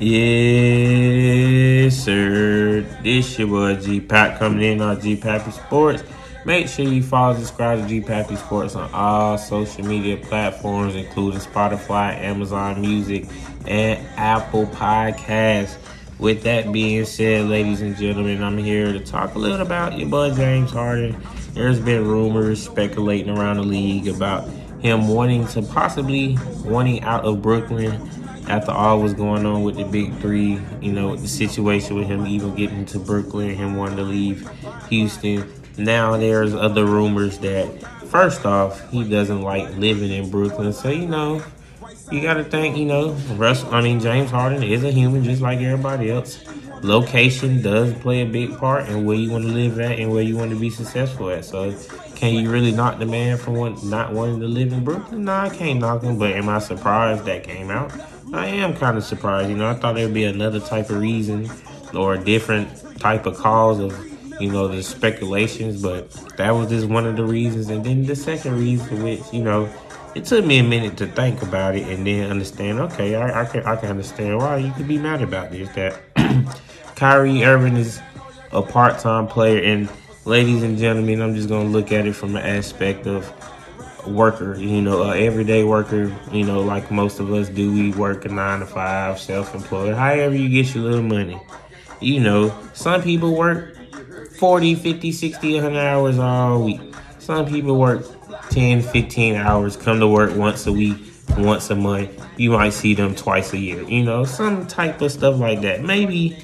Yes, sir. This your boy G Pack coming in on G Pappy Sports. Make sure you follow, subscribe to G Pappy Sports on all social media platforms, including Spotify, Amazon Music, and Apple Podcasts. With that being said, ladies and gentlemen, I'm here to talk a little about your boy James Harden. There's been rumors speculating around the league about him wanting to possibly wanting out of Brooklyn after all was going on with the big three, you know, the situation with him even getting to Brooklyn, and him wanting to leave Houston. Now there's other rumors that first off, he doesn't like living in Brooklyn. So, you know, you gotta think, you know, Russ I mean James Harden is a human just like everybody else. Location does play a big part in where you want to live at and where you want to be successful at. So can you really knock the man for not wanting to live in Brooklyn? No, I can't knock him, but am I surprised that came out? I am kind of surprised. You know, I thought there'd be another type of reason or a different type of cause of, you know, the speculations, but that was just one of the reasons. And then the second reason, which, you know, it took me a minute to think about it and then understand, okay, I, I can I can understand why you could be mad about this. That Kyrie Irving is a part-time player and ladies and gentlemen, I'm just gonna look at it from the aspect of worker, you know, everyday worker, you know, like most of us do. We work a nine to five, self-employed, however you get your little money. You know, some people work 40, 50, 60, 100 hours all week. Some people work 10, 15 hours, come to work once a week, once a month. You might see them twice a year, you know, some type of stuff like that. Maybe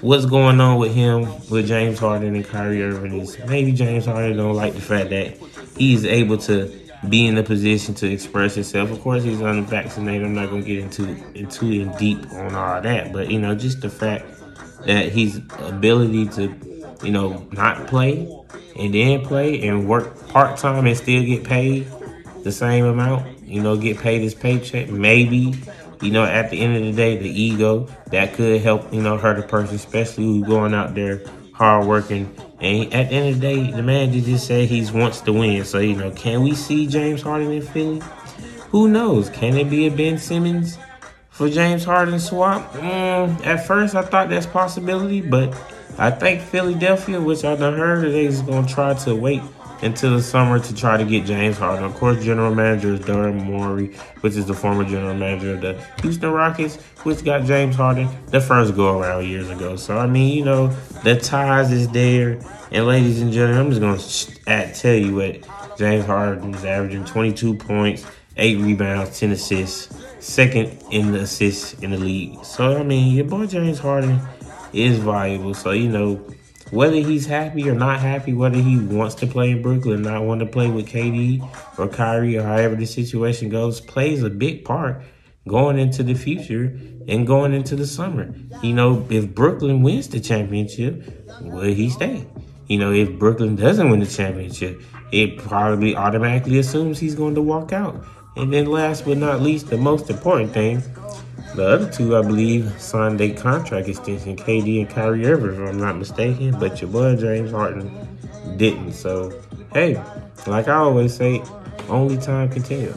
what's going on with him, with James Harden and Kyrie Irving is maybe James Harden don't like the fact that he's able to be in a position to express himself. Of course, he's unvaccinated. I'm not gonna get into into in deep on all that, but you know, just the fact that his ability to, you know, not play and then play and work part time and still get paid the same amount. You know, get paid his paycheck. Maybe, you know, at the end of the day, the ego that could help, you know, hurt a person, especially who's going out there hard working and at the end of the day, the man just said he wants to win. So, you know, can we see James Harden in Philly? Who knows? Can it be a Ben Simmons for James Harden swap? Mm, at first, I thought that's possibility, but I think Philadelphia, which I done heard, is going to try to wait until the summer to try to get James Harden. Of course, general manager is Daryl Morey, which is the former general manager of the Houston Rockets, which got James Harden the first go around years ago. So, I mean, you know, the ties is there. And ladies and gentlemen, I'm just to tell you what James Harden is averaging 22 points, 8 rebounds, 10 assists, second in the assists in the league. So, I mean, your boy James Harden is valuable. So, you know, whether he's happy or not happy, whether he wants to play in Brooklyn, not want to play with KD or Kyrie or however the situation goes, plays a big part going into the future and going into the summer. You know, if Brooklyn wins the championship, will he stay? You know, if Brooklyn doesn't win the championship, it probably automatically assumes he's going to walk out. And then last but not least, the most important thing, the other two, I believe, signed a contract extension, KD and Kyrie Irving, if I'm not mistaken. But your boy James Harden didn't. So, hey, like I always say, only time can tell.